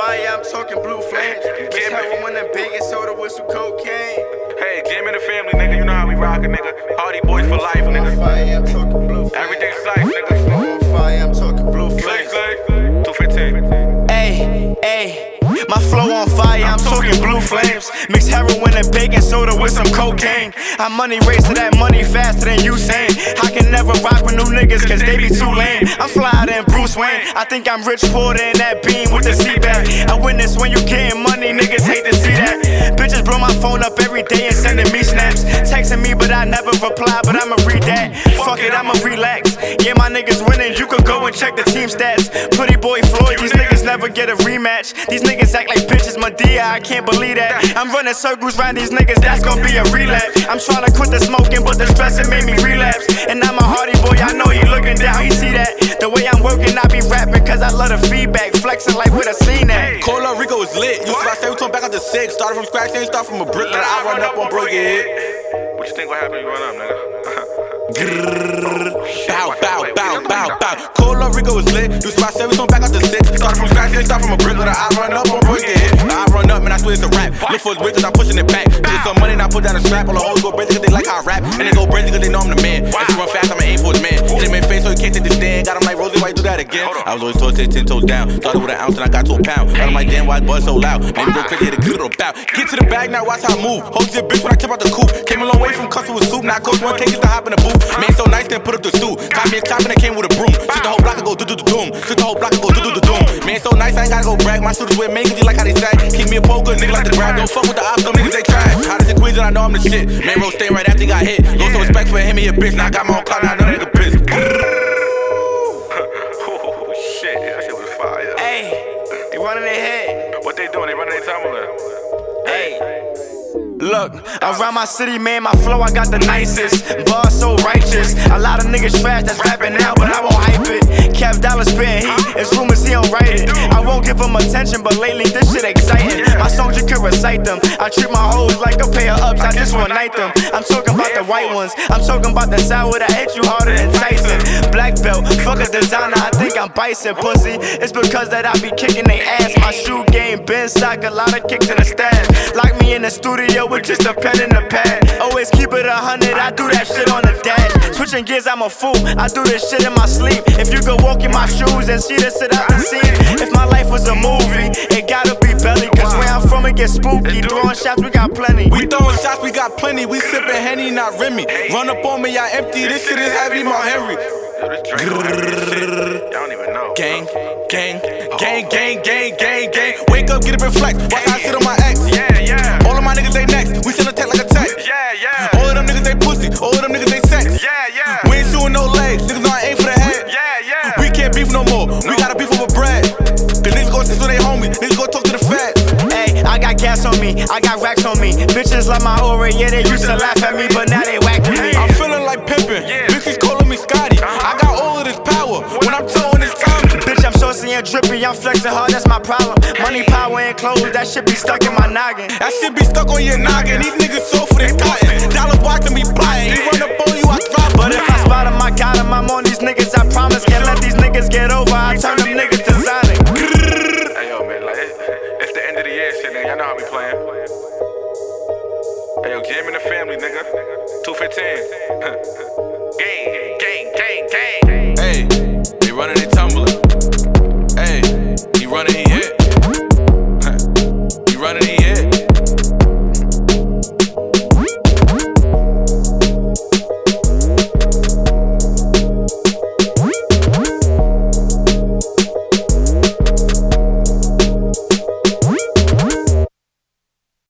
fire, I'm talking blue flames. Miss heroin when the baking soda with some cocaine. Hey, Jim and the family, nigga. You know how we rockin', nigga. Soda with some cocaine. I money to that money faster than Usain. I can never rock with new niggas cause they be too lame. I'm flyer than Bruce Wayne. I think I'm rich Porter in that beam with the seat back. I witness when you getting money, niggas hate to see that. Bitches blow my phone up every day and sending me snaps. Texting me, but I never reply, but I'ma read that. Fuck it, I'ma relax. Yeah, my niggas winning, you could go and check the team stats. Pretty boy Floyd, never get a rematch. These niggas act like bitches, Madea, I can't believe that. I'm running circles round these niggas, that's gonna be a relapse. I'm trying to quit the smoking, but the stressing made me relapse. And I'm a hardy boy, I know he looking down, he see that. The way I'm working, I be rapping, cause I love the feedback. Flexing like with a scene at. Cola Rico is lit. Used to about seven back out the six. Started from scratch, ain't start from a brick. But I run up on broke your head. What you think will happen when you run up, nigga? Bow, bow, bow, bow, bow. Cola Rico is lit. To about seven back out to six. Started from scratch, ain't start from a brick. But I run up on broke your head. I run up and I swear it's a rap. Look for his bitches, I'm pushing it back. Get some money and I put down a strap. All the hoes go crazy cause they like how I rap. And they go crazy cause they know I'm the man. If you run fast, I'ma do that again? I was always told to take 10 toes down. Started with an ounce and I got to a pound. Got him like damn, why buzz so loud? Maybe go crazy, hit a good little bow. Get to the bag now, watch how I move. Hold your bitch when I tip out the coop. Came a long way from cussing with soup. Now I coach one cake used to hop in the booth. Man so nice, then put up the stew. Got me a chop and it came with a broom. Took the whole block and go do do do doom. Took the whole block and go do do do doom. Man so nice, I ain't gotta go brag. My shooters with me cause you like how they say. Keep me a poker, nigga like the grab. Don't fuck with the ops, them niggas they trash. How does it quiz and I know I'm the shit. Man, roll stay right after he got hit. Lose some respect for him, he a bitch. Now I got my own clout, now I running their head. What they doing? They running their tumbler. Hey. Look, around my city, man, my flow, I got the nicest. Bars so righteous. A lot of niggas trash that's rapping now, but I won't hype it. Kev Dollaz spitting heat. It's rumors he don't write it. I won't give him attention, but lately this shit exciting. My songs you can recite them. I treat my hoes like a pair of ups. I just one night them. I'm talking about the white ones. I'm talking about the sour that hit you harder than Tyson. Black belt, fuck a designer. I think I'm bison pussy. It's because that I be kicking they ass. My shoe game been stock, a lot of kicks in the stash. Lock me in the studio with just a pen and a pad. Always keep it a hundred, I do that shit on the dash. Switching gears, I'm a fool. I do this shit in my sleep. If you could in my shoes and see this shit I've been. If my life was a movie, it gotta be belly. Cause where I'm from, it gets spooky. Throwing shots, we got plenty. We throwing shots, we got plenty. We sipping Henny, not Remy. Run up on me, I empty. This shit is heavy, my Henry. Yo, this drink on every shit. Y'all don't even know. Gang, gang, gang, gang, gang, gang, gang. Wake up, get up and flex. Watch can't beef no more. We gotta beef over bread. Cause niggas gon' sit with they homie. Niggas gon' talk to the fed. Hey, I got gas on me, I got racks on me. Bitches love my aura, yeah, they used to laugh at me, but now they whacking me. I'm feeling like pimpin'. Yeah. Bitches calling me Scotty. I got all of this power. When I'm towing this time. Bitch, I'm saucy and drippy, I'm flexing hard, that's my problem. Money, power, and clothes, that shit be stuck in my noggin. That shit be stuck on your noggin. These niggas so for they cotton. Dollars watching me plotting. Game.